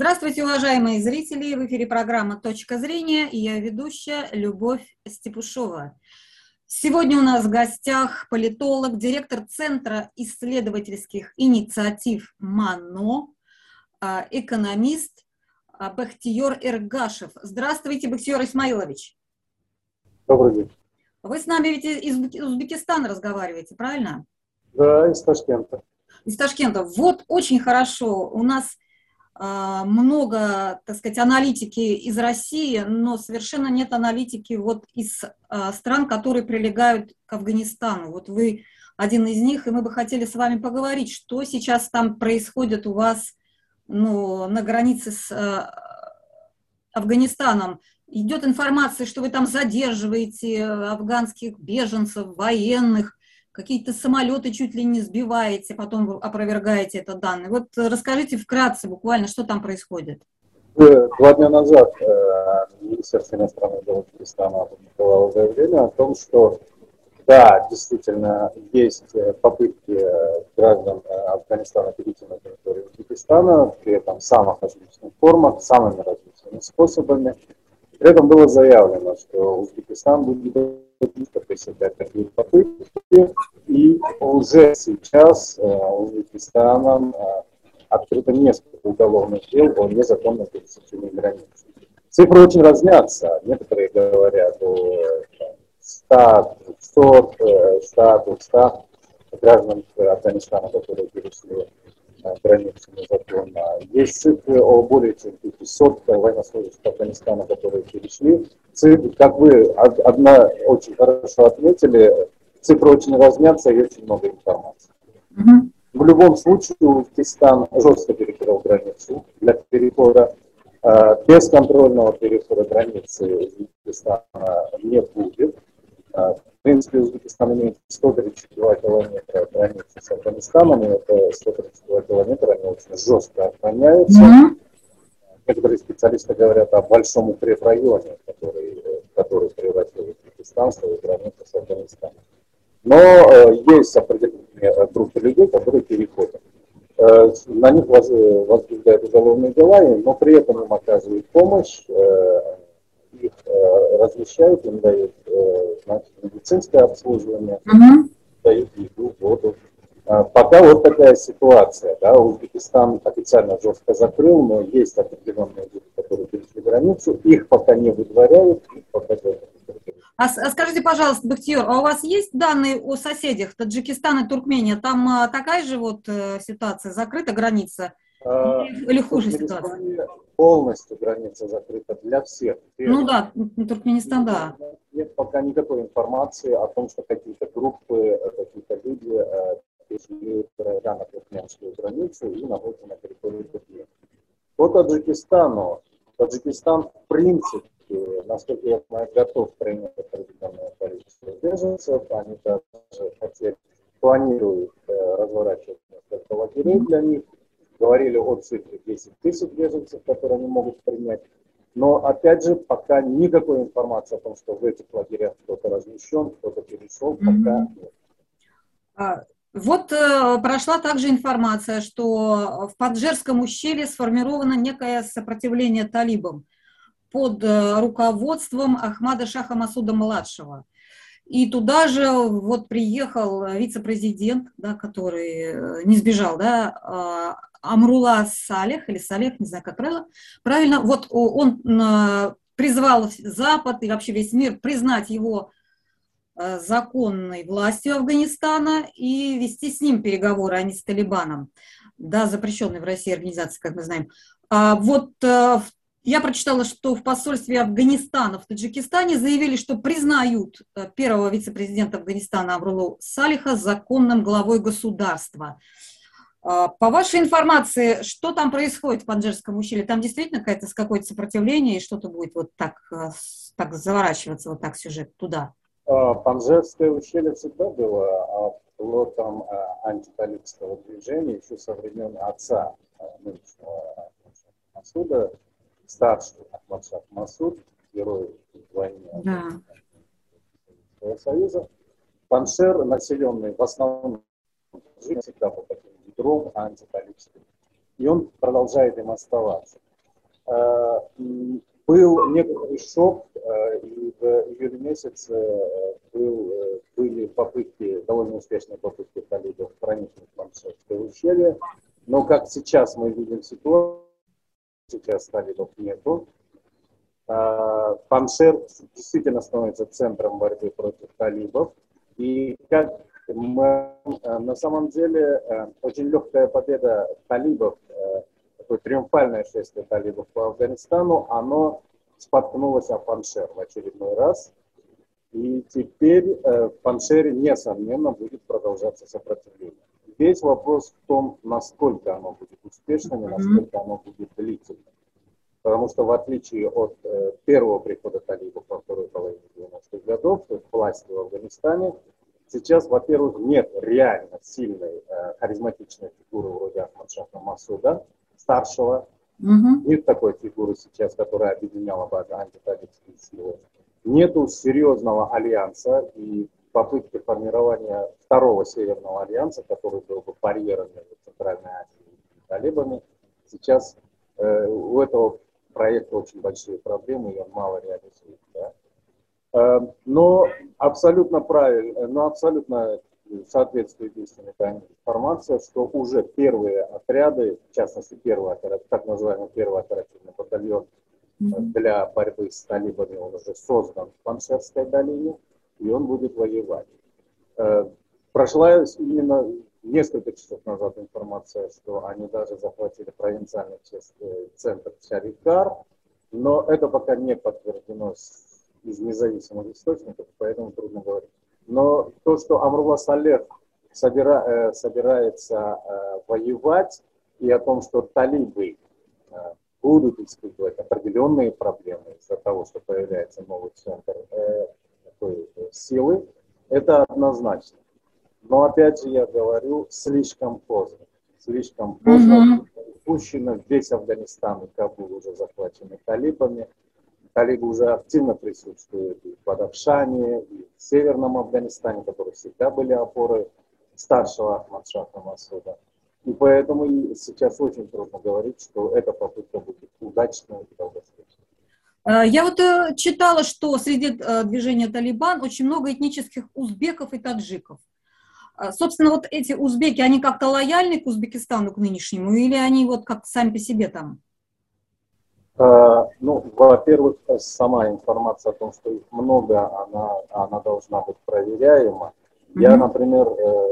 Здравствуйте, уважаемые зрители! В эфире программа «Точка зрения» и я ведущая Любовь Степушова. Сегодня у нас в гостях политолог, директор Центра исследовательских инициатив МАНО, а, экономист а, Бахтиер Эргашев. Здравствуйте, Бахтиер Исмаилович. Добрый день. Вы с нами ведь из Узбекистана разговариваете, правильно? Да, из Ташкента. Из Ташкента. Вот очень хорошо. У нас много, так сказать, аналитики из России, но совершенно нет аналитики вот из а, стран, которые прилегают к Афганистану. Вот вы один из них, и мы бы хотели с вами поговорить, что сейчас там происходит у вас ну, на границе с а, Афганистаном. Идет информация, что вы там задерживаете афганских беженцев, военных какие-то самолеты чуть ли не сбиваете, потом вы опровергаете это данные. Вот расскажите вкратце буквально, что там происходит. Два дня назад э, Министерство иностранных дел Узбекистана опубликовало заявление о том, что да, действительно, есть э, попытки э, граждан Афганистана перейти на территорию Узбекистана, при этом в самых различных формах, самыми различными способами. При этом было заявлено, что Узбекистан будет пресекать такие попытки, и уже сейчас э, Узбекистаном э, открыто несколько уголовных дел о незаконном пересечении границы. Цифры очень разнятся. Некоторые говорят о 100, 200, 100, 200 граждан Афганистана, которые перешли границу незаконно. Есть цифры о более чем 500 военнослужащих Афганистана, которые перешли. Цифры, как вы одна очень хорошо отметили, цифры очень разнятся и очень много информации. Угу. В любом случае Узбекистан жестко перекрыл границу для перехода. Э, без контрольного перехода границы Узбекистана не будет. Э, в принципе, Узбекистан имеет 132 километра границы с Афганистаном, и это 132 километра, они очень жестко охраняются. Mm-hmm. Некоторые специалисты говорят о большом укрепрайоне, который, который превратил Узбекистан в свою границу с Афганистаном. Но э, есть определенные э, группы людей, которые переходят. Э, на них возбуждают уголовные дела, но при этом им оказывают помощь, их размещают, им дают значит, медицинское обслуживание, mm-hmm. дают еду, воду. Пока вот такая ситуация. Да, Узбекистан официально жестко закрыл, но есть определенные люди, которые перешли границу. Их пока не выдворяют, их пока не а, а скажите, пожалуйста, Бахтиер, а у вас есть данные о соседях Таджикистан и Туркмения? Там а, такая же вот э, ситуация, закрыта граница? А, или хуже ситуация? Полностью граница закрыта для всех. Ну да, Туркменистан, да. Нет пока никакой информации о том, что какие-то группы, э, какие-то люди э, пришли на туркменскую границу и находятся на территории Туркмении. По Таджикистану, Таджикистан в принципе насколько я знаю, готов принять определенное количество беженцев. Они также хотели, планируют э, разворачивать несколько лагерей для них. Говорили о цифре 10 тысяч беженцев, которые они могут принять. Но, опять же, пока никакой информации о том, что в этих лагерях кто-то размещен, кто-то перешел, mm-hmm. пока нет. А, вот э, прошла также информация, что в Паджерском ущелье сформировано некое сопротивление талибам под э, руководством Ахмада Шаха Масуда-младшего. И туда же вот приехал вице-президент, да, который э, не сбежал, да, а, Амрула Салех, или Салех, не знаю, как правильно, правильно, вот он э, призвал Запад и вообще весь мир признать его законной властью Афганистана и вести с ним переговоры, а не с Талибаном, да, запрещенной в России организации, как мы знаем. А вот в я прочитала, что в посольстве Афганистана в Таджикистане заявили, что признают э, первого вице-президента Афганистана Аврулу Салиха законным главой государства. А, по вашей информации, что там происходит в Панджерском ущелье? Там действительно какое-то какое-то сопротивление и что-то будет вот так, э, так заворачиваться, вот так сюжет туда? А, Панджерское ущелье всегда было плотом э, антиталибского движения еще со времен отца нынешнего Масуда, старший Ахмадшах Масуд, герой войны да. Союза. Паншер, населенный в основном всегда по таким ядром антиталибским. И он продолжает им оставаться. был некоторый шок, и в июле месяце был, были попытки, довольно успешные попытки талибов проникнуть в Маншерское ущелье, но как сейчас мы видим ситуацию, сейчас талибов нету, Паншер действительно становится центром борьбы против талибов, и как мы, на самом деле очень легкая победа талибов такое триумфальное шествие талибов по Афганистану, оно споткнулось о Паншер в очередной раз. И теперь в Паншере, несомненно, будет продолжаться сопротивление. Весь вопрос в том, насколько оно будет успешным и насколько оно будет длительным. Потому что в отличие от э, первого прихода талибов во второй половине 90-х годов, то есть власти в Афганистане, сейчас, во-первых, нет реально сильной э, харизматичной фигуры вроде Ахмад Шаха Масуда, старшего. Угу. Нет такой фигуры сейчас, которая объединяла бы антиталибские силы. Нету серьезного альянса и попытки формирования второго Северного альянса, который был бы барьером между Центральной Азией и талибами. Сейчас э, у этого проекта очень большие проблемы, и он мало реализует. Да? Э, но абсолютно правильно, но абсолютно соответствует истинной информация, что уже первые отряды, в частности первый отряд, так называемый первый оперативный батальон для борьбы с талибами, он уже создан в Паншерской долине, и он будет воевать. Э, прошла именно несколько часов назад информация, что они даже захватили провинциальный э, центр Шарикар, но это пока не подтверждено из независимых источников, поэтому трудно говорить. Но то, что Амрула Салех собира, э, собирается воевать, и о том, что талибы будут испытывать определенные проблемы из-за того, что появляется новый центр такой э, силы, это однозначно. Но опять же я говорю, слишком поздно. Слишком поздно. Mm-hmm. Пущено весь Афганистан и Кабул уже захвачены талибами коллега уже активно присутствует и в Бадахшане, и в Северном Афганистане, которые всегда были опорой старшего Ахмадшаха Масуда. И поэтому сейчас очень трудно говорить, что эта попытка будет удачной и долгосрочной. Э, я вот э, читала, что среди э, движения Талибан очень много этнических узбеков и таджиков. Собственно, вот эти узбеки, они как-то лояльны к Узбекистану, к нынешнему, или они вот как сами по себе там? Ну, во-первых, сама информация о том, что их много, она, она должна быть проверяема. Mm-hmm. Я, например,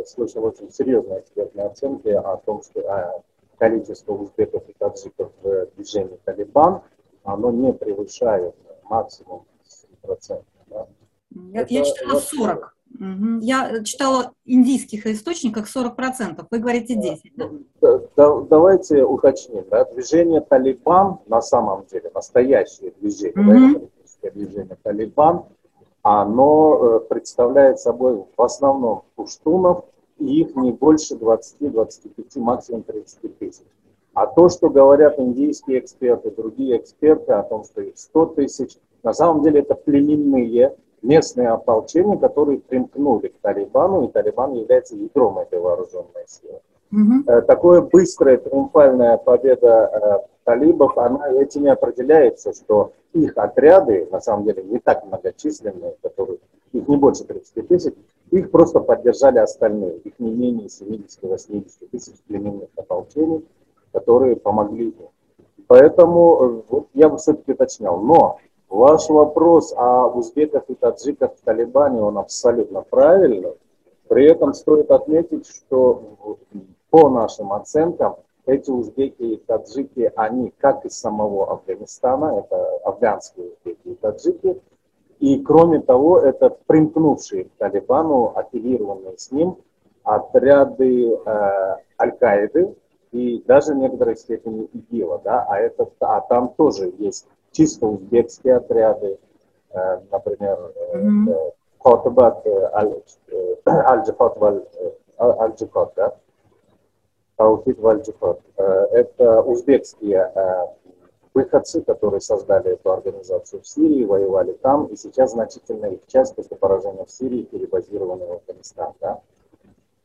слышал очень серьезные экспертные оценки о том, что количество узбеков и таджиков в движении Талибан, оно не превышает максимум 10%. Да? Я, Это, я читала 40. Я читала индийских источниках 40%, вы говорите 10. Да? Да, давайте уточним. Да? Движение Талибан на самом деле, настоящее движение, mm-hmm. да, движение Талибан, оно э, представляет собой в основном пуштунов, и их не больше 20-25, максимум 30 тысяч. А то, что говорят индийские эксперты, другие эксперты о том, что их 100 тысяч, на самом деле это племенные местные ополчения, которые примкнули к Талибану, и Талибан является ядром этой вооруженной силы. Угу. Такое быстрая триумфальная победа э, талибов, она этим и определяется, что их отряды, на самом деле, не так многочисленные, которые, их не больше 30 тысяч, их просто поддержали остальные, их не менее 70-80 тысяч племенных ополчений, которые помогли им. Поэтому э, вот, я бы все-таки уточнял. Но Ваш вопрос о узбеках и таджиках в Талибане, он абсолютно правильный. При этом стоит отметить, что по нашим оценкам эти узбеки и таджики, они как из самого Афганистана, это афганские узбеки и таджики, и кроме того, это примкнувшие к Талибану, аффилированные с ним отряды э, Аль-Каиды и даже в некоторой степени ИГИЛа, да, а, это, а там тоже есть чисто узбекские отряды, э, например, Хотабат Аль-Джихад Аль-Джихад, да? Таухид Валь-Джихад. Это узбекские э, выходцы, которые создали эту организацию в Сирии, воевали там, и сейчас значительная их часть после поражения в Сирии перебазированы в Афганистан. Да?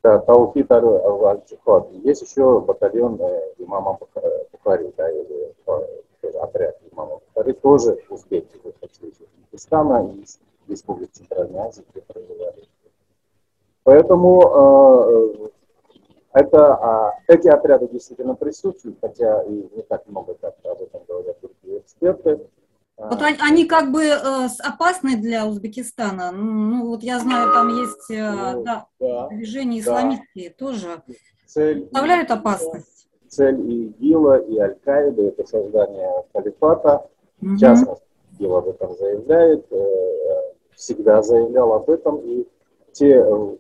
Да, Таухид Аль-Джихад. Есть еще батальон э, имама Бухари, да, или отряд. тоже узбеки выходцы из Узбекистана и из Республики Центральной Азии, где проживали. Поэтому это, а, эти отряды действительно присутствуют, хотя и не так много, как об этом говорят другие эксперты. Вот они, они как бы э, опасны для Узбекистана. Ну, вот я знаю, там есть э, ну, да, да, движения исламистские да. тоже. Цель Представляют и, опасность? Цель и ИГИЛа, и Аль-Каиды – это создание халифата. Угу. В частности, ИГИЛ об этом заявляет, э, всегда заявлял об этом. И те э,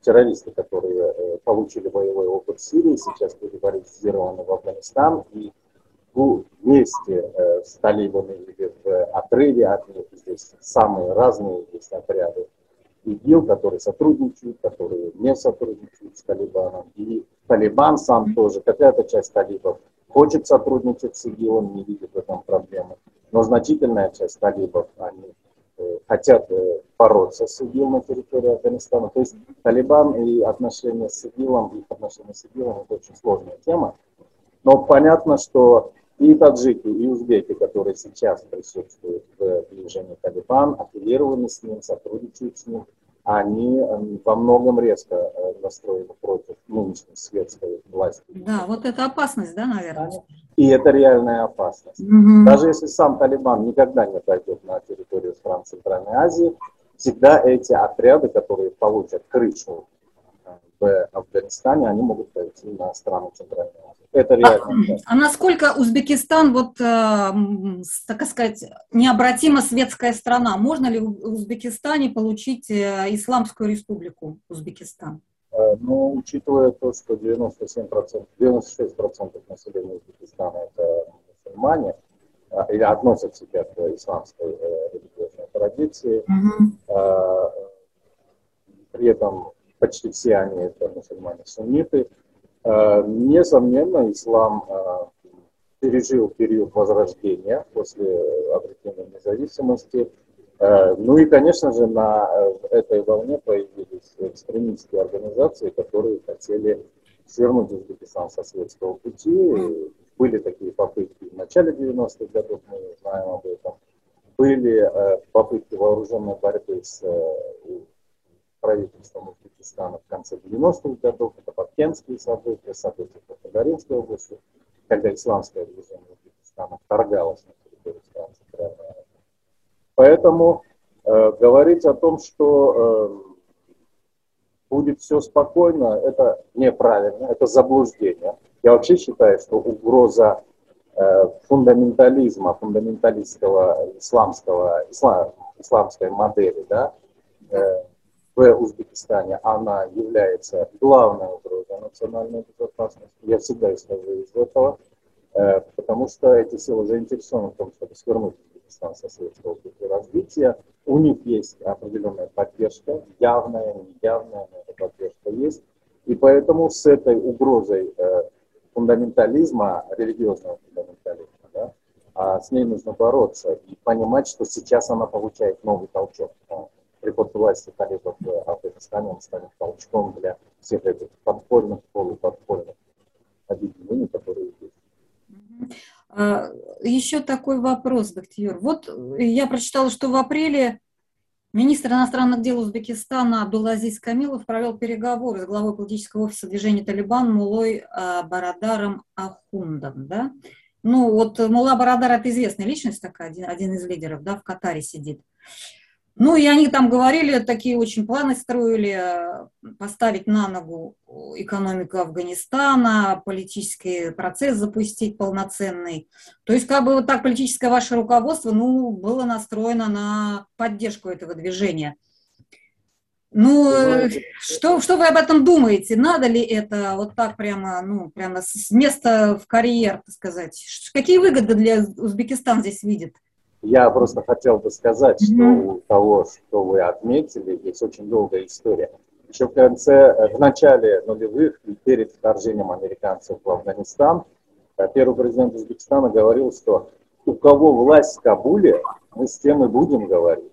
террористы, которые получили боевой опыт в Сирии, сейчас были мобилизированы в Афганистан и вместе э, с талибами или в отрыве от них здесь самые разные есть отряды ИГИЛ, которые сотрудничают, которые не сотрудничают с Талибаном. И Талибан сам тоже, какая-то часть талибов хочет сотрудничать с ИГИЛом, не видит в этом проблемы. Но значительная часть талибов, они Э, хотят э, бороться с ИГИЛ на территории Афганистана. То есть Талибан и отношения с ИГИЛом, их отношения с ИГИЛом – это очень сложная тема. Но понятно, что и таджики, и узбеки, которые сейчас присутствуют в движении Талибан, аффилированы с ним, сотрудничают с ним, они во многом резко э, настроены против нынешней светской власти. Да, вот это опасность, да, наверное? И это реальная опасность. Угу. Даже если сам Талибан никогда не пойдет на территорию стран Центральной Азии, всегда эти отряды, которые получат крышу в Афганистане, они могут пойти на страны Центральной Азии. Это а, реально. А, а насколько Узбекистан, вот, э, так сказать, необратимо светская страна? Можно ли в Узбекистане получить э, Исламскую республику Узбекистан? Э, но учитывая то, что 97%, 96% населения Узбекистана это мусульмане, или относят себя к исламской религиозной традиции, mm-hmm. при этом почти все они это мусульмане-сунниты, несомненно, ислам пережил период возрождения после обретения независимости, Э, ну и, конечно же, на э, этой волне появились экстремистские организации, которые хотели свернуть Узбекистан со светского пути. Были такие попытки в начале 90-х годов, мы знаем об этом. Были э, попытки вооруженной борьбы с правительством Узбекистана в конце 90-х годов. Это Бабкенские события, события в Краснодаринской области, когда исламское движение Узбекистана вторгалось на территорию стран Центральной. Поэтому э, говорить о том, что э, будет все спокойно, это неправильно, это заблуждение. Я вообще считаю, что угроза э, фундаментализма, фундаменталистского исламского, ислам, исламской модели, да, э, в Узбекистане, она является главной угрозой национальной безопасности. Я всегда исхожу из этого, э, потому что эти силы заинтересованы в том, чтобы свернуть Узбекистан со советского пути развития. У них есть определенная поддержка, явная, неявная, но эта поддержка есть. И поэтому с этой угрозой э, фундаментализма, религиозного фундаментализма, да, а с ней нужно бороться и понимать, что сейчас она получает новый толчок. Приход власти талибов в Афганистане он станет толчком для всех этих подпольных, полуподпольных объединений, которые есть. А, Еще такой вопрос, Бахтиер. Вот э, я прочитала, что в апреле министр иностранных дел Узбекистана Абдулазиз Камилов провел переговоры с главой политического офиса движения «Талибан» Мулой а, Барадаром Ахундом. Да? Ну вот Мула Барадар – это известная личность такая, один, один из лидеров, да, в Катаре сидит. Ну, и они там говорили, такие очень планы строили, э, поставить на ногу экономику Афганистана, политический процесс запустить полноценный. То есть, как бы вот так политическое ваше руководство, ну, было настроено на поддержку этого движения. Ну, э, что, что вы об этом думаете? Надо ли это вот так прямо, ну, прямо с места в карьер, так сказать? Какие выгоды для Узбекистана здесь видит? Я просто хотел бы сказать, что у того, что вы отметили, есть очень долгая история. Еще в конце, в начале нулевых, перед вторжением американцев в Афганистан, э, первый президент Узбекистана говорил, что у кого власть в Кабуле, мы с тем и будем говорить.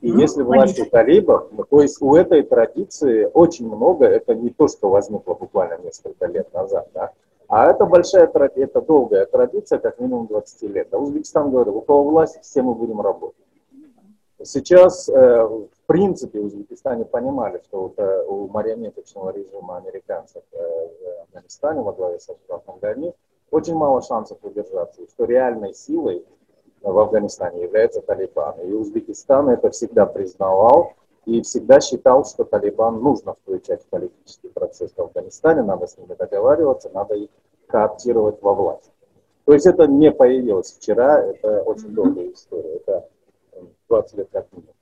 И ну, если власть у талибов, то есть у этой традиции очень много, это не то, что возникло буквально несколько лет назад, да, А это большая традиция, это долгая традиция, как минимум 20 лет. А Узбекистан говорил, у кого власть, все мы будем работать. Сейчас, э, в принципе, в Узбекистане понимали, что вот, э, у марионеточного режима американцев э, в Афганистане во главе с Ашрафом Гани очень мало шансов удержаться, и что реальной силой в Афганистане является Талибан. И Узбекистан это всегда признавал и всегда считал, что Талибан нужно включать в политический процесс в Афганистане, надо с ними договариваться, надо их кооптировать во власть. То есть это не появилось вчера, это очень долгая история, это 20 лет как минимум.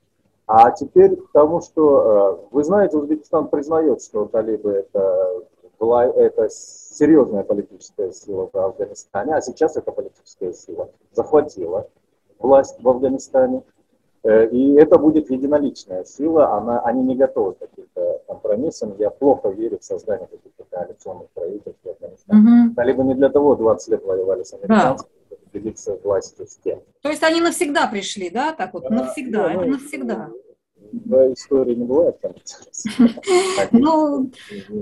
А теперь к тому, что э, вы знаете, Узбекистан признает, что талибы это была это серьезная политическая сила в Афганистане, а сейчас эта политическая сила захватила власть в Афганистане. Э, и это будет единоличная сила, она, они не готовы к каким-то компромиссам. Я плохо верю в создание каких-то коалиционных правительств. Угу. Талибы не для того 20 лет воевали с американцами, да. чтобы делиться властью с кем. То есть они навсегда пришли, да? Так вот, навсегда, это навсегда в истории не бывает Ну,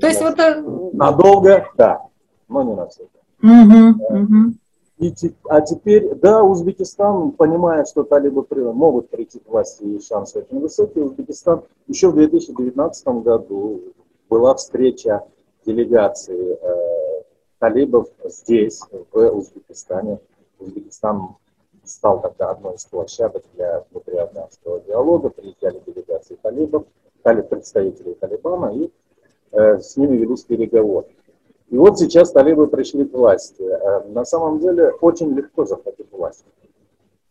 то есть вот... Э, Надолго, да, но не навсегда. И, а теперь, да, Узбекистан, понимая, что талибы могут прийти к власти и шансы очень высокие, Узбекистан еще в 2019 году была встреча делегации э, талибов здесь, в Узбекистане. Узбекистан стал тогда одной из площадок для внутриафганского диалога. Приезжали делегации талибов, стали представители Талибана, и э, с ними велись переговоры. И вот сейчас талибы пришли к власти. Э, на самом деле очень легко захватить власть.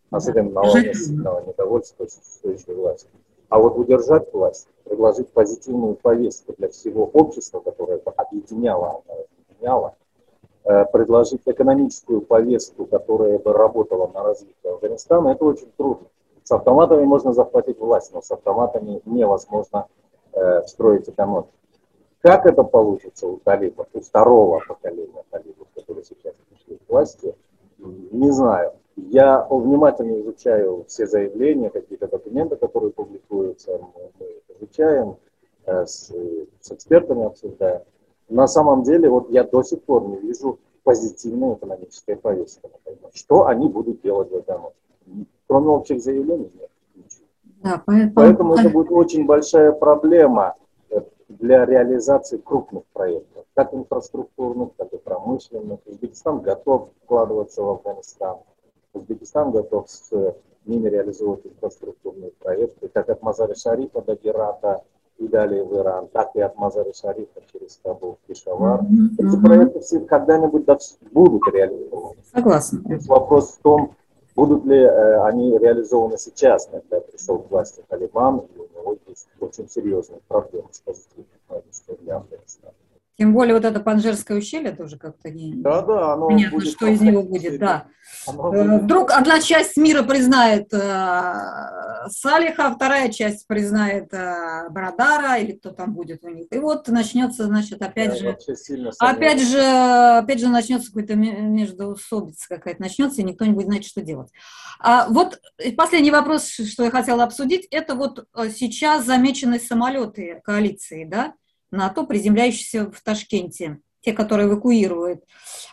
Особенно на сильного недовольства существующей власти. А вот удержать власть, предложить позитивную повестку для всего общества, которое объединяло, объединяло Э, предложить экономическую повестку, которая бы работала на развитие Афганистана, это очень трудно. С автоматами можно захватить власть, но с автоматами невозможно э, строить экономику. Как это получится у талибов, у второго поколения талибов, которые сейчас пришли к власти, не знаю. Я внимательно изучаю все заявления, какие-то документы, которые публикуются, мы, изучаем, э, с, с экспертами обсуждаем на самом деле вот я до сих пор не вижу позитивной экономической повестки. Что они будут делать в этом? Кроме общих заявлений нет. Да, поэтому... поэтому это будет очень большая проблема для реализации крупных проектов, как инфраструктурных, так и промышленных. Узбекистан готов вкладываться в Афганистан. Узбекистан готов с ними реализовывать инфраструктурные проекты, как от Мазари Шарифа до Герата, и далее в Иран, так и от Мазары Шарифа через Стамбул в Пешавар. Mm-hmm. Эти проекты все когда-нибудь будут реализованы. Согласна. Вопрос в том, будут ли э, они реализованы сейчас, когда пришел к власти Талибан, и очень серьезные проблемы с позитивной для Афганистана. Тем более вот это Панжерское ущелье тоже как-то не да, да, оно понятно, будет что из него будет. Да. Э, Вдруг одна часть мира признает э, Салиха, вторая часть признает э, Брадара, или кто там будет у них. И вот начнется, значит, опять же, опять же, опять же начнется какой-то междоусобица какая-то начнется, и никто не будет знать, что делать. А вот последний вопрос, что я хотела обсудить, это вот э, сейчас замечены самолеты коалиции, да? НАТО, приземляющиеся в Ташкенте, те, которые эвакуируют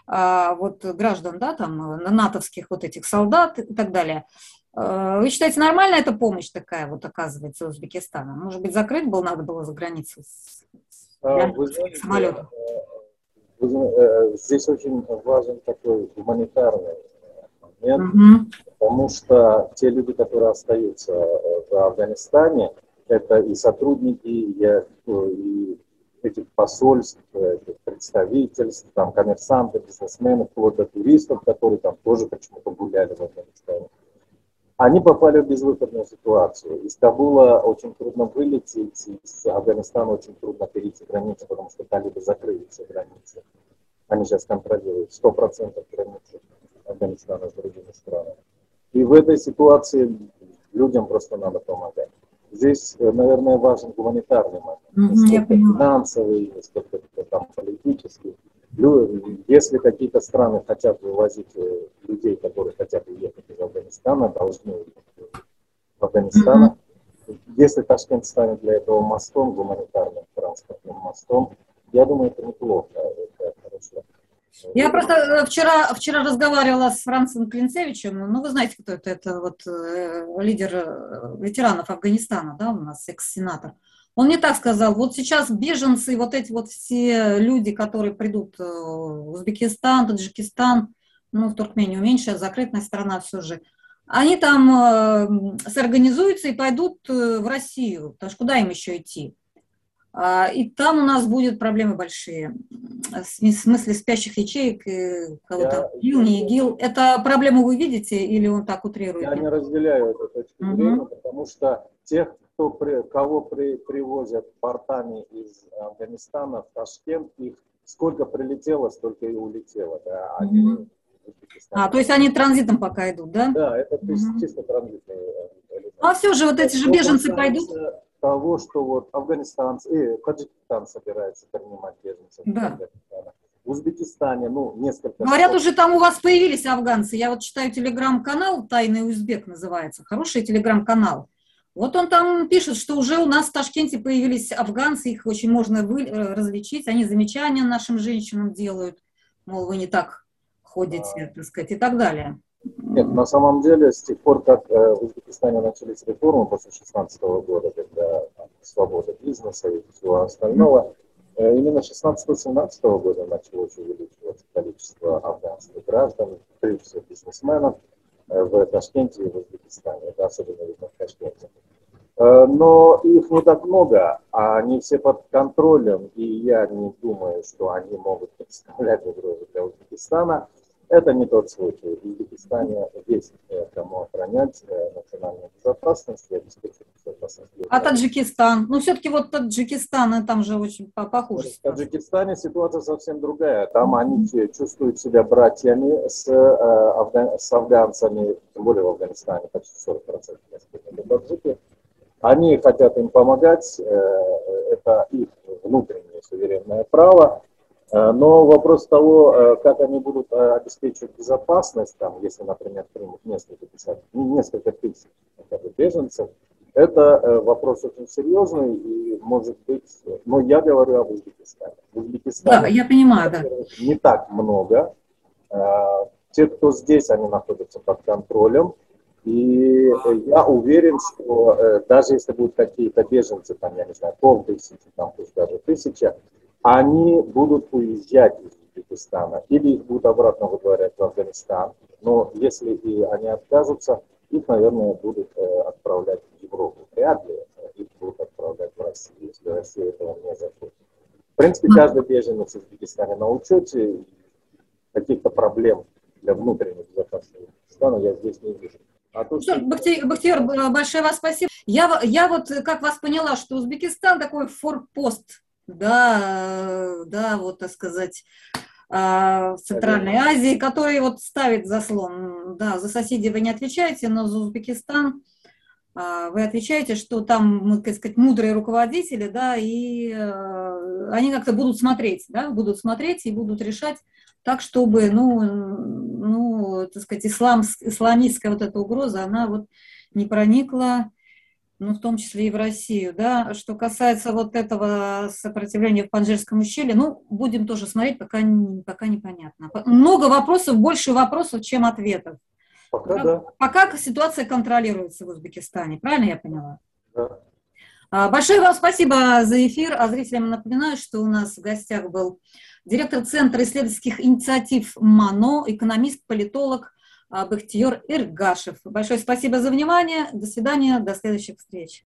а, вот, граждан, да, там, натовских вот этих солдат и так далее. А, вы считаете, нормальная эта помощь такая вот оказывается Узбекистана? Может быть, закрыть было, надо было за границу с, а, вы знаете, самолетов? Э, э, здесь очень важен такой гуманитарный момент, угу. потому что те люди, которые остаются в Афганистане, это и сотрудники, и, и этих посольств, этих представительств, там, коммерсанты, бизнесмены, вплоть до туристов, которые там тоже почему-то гуляли в Афганистане. Они попали в безвыходную ситуацию. Из Кабула очень трудно вылететь, из Афганистана очень трудно перейти границу, потому что талибы закрыли все границы. Они сейчас контролируют 100% границы Афганистана с другими странами. И в этой ситуации людям просто надо помогать. Здесь, э, наверное, важен гуманитарный момент, не столько финансовый, не столько там политический. Если какие-то страны хотят вывозить э, людей, которые хотят уехать из Афганистана, должны уехать в Афганистан. Если Ташкент станет для этого мостом, гуманитарным транспортным мостом, я думаю, это неплохо, это хорошо. Я просто э, вчера, вчера разговаривала с Францем Клинцевичем, ну, вы знаете, кто это, это вот э, лидер э, ветеранов Афганистана, да, у нас экс-сенатор. Он мне так сказал, вот сейчас беженцы, вот эти вот все люди, которые придут в Узбекистан, Таджикистан, ну, в Туркмению меньше, закрытая страна все же, они там э, сорганизуются и пойдут в Россию, потому что куда им еще идти? А, и там у нас будут проблемы большие. В смысле спящих ячеек, кого-то ИГИЛ, не ИГИЛ. Это проблему вы видите или он так утрирует? Я не разделяю эту точку угу. зрения, потому что тех, кто при, кого при, привозят портами из Афганистана в Ташкент, их сколько прилетело, столько и улетело. Да, они угу. А, то есть они транзитом пока идут, да? Да, это угу. чисто транзитные. А все же вот эти же беженцы пойдут? Того, что вот Афганистан, э, Таджикистан собирается принимать беженцев. Да. В Узбекистане, ну, несколько... Говорят, уже там у вас появились афганцы. Я вот читаю телеграм-канал, «Тайный узбек» называется. Хороший телеграм-канал. Вот он там пишет, что уже у нас в Ташкенте появились афганцы, их очень можно вы, э, различить. Они замечания нашим женщинам делают, мол, вы не так ходите, а... так сказать, и так далее. Нет, на самом деле, с тех пор, как э, в Узбекистане начались реформы после 2016 года, когда свобода бизнеса и всего остального, э, именно с 16-17 года началось увеличиваться количество афганских граждан, прежде всего бизнесменов, э, в Ташкенте и в Узбекистане. Это особенно видно в Ташкенте. Но их не так много, а они все под контролем, и я не думаю, что они могут представлять угрозу для Узбекистана. Это не тот случай. В Узбекистане есть э, кому охранять э, национальную безопасность и обеспечить безопасность. А Таджикистан? Ну, все-таки вот Таджикистан, э, там же очень похоже. В Таджикистане ситуация совсем другая. Там они чувствуют себя братьями с, афган, с афганцами, тем более в Афганистане почти 40% несколько таджики. Они хотят им помогать, это их внутреннее суверенное право. Э, но вопрос того, э, как они будут э, обеспечивать безопасность, там, если, например, примут несколько, ну, несколько тысяч беженцев, это вопрос очень серьезный и может быть, но я говорю об Узбекистане. В Узбекистане да, я понимаю, да. не так много. Те, кто здесь, они находятся под контролем. И я уверен, что даже если будут какие-то беженцы, там, я не знаю, полтысячи, там, пусть даже тысяча, они будут уезжать из Узбекистана или их будут обратно выдворять в Афганистан. Но если и они откажутся, их, наверное, будут э, отправлять в Европу. Вряд ли их будут отправлять в Россию, если Россия этого не захочет. В принципе, каждый беженец из Узбекистана на учете, каких-то проблем для внутренней безопасности Узбекистана я здесь не вижу. А то, что... Бахтияр, Бахтияр, большое вас спасибо. Я, я вот как вас поняла, что Узбекистан такой форпост да, да, вот, так сказать, а, в Центральной Азии, который вот ставит заслон. Да, за соседей вы не отвечаете, но за Узбекистан а, вы отвечаете, что там, так сказать, мудрые руководители, да, и э, они как-то будут смотреть, да, будут смотреть и будут решать так, чтобы, ну, ну так сказать, ислам, исламистская вот эта угроза, она вот не проникла ну, в том числе и в Россию, да. Что касается вот этого сопротивления в Панжирском ущелье, ну, будем тоже смотреть, пока, пока непонятно. Много вопросов, больше вопросов, чем ответов. Пока, пока, да. пока ситуация контролируется в Узбекистане, правильно я поняла? Да. А, большое вам спасибо за эфир. А зрителям напоминаю, что у нас в гостях был директор Центра исследовательских инициатив МАНО, экономист, политолог Бахтиер Иргашев. Большое спасибо за внимание. До свидания. До следующих встреч.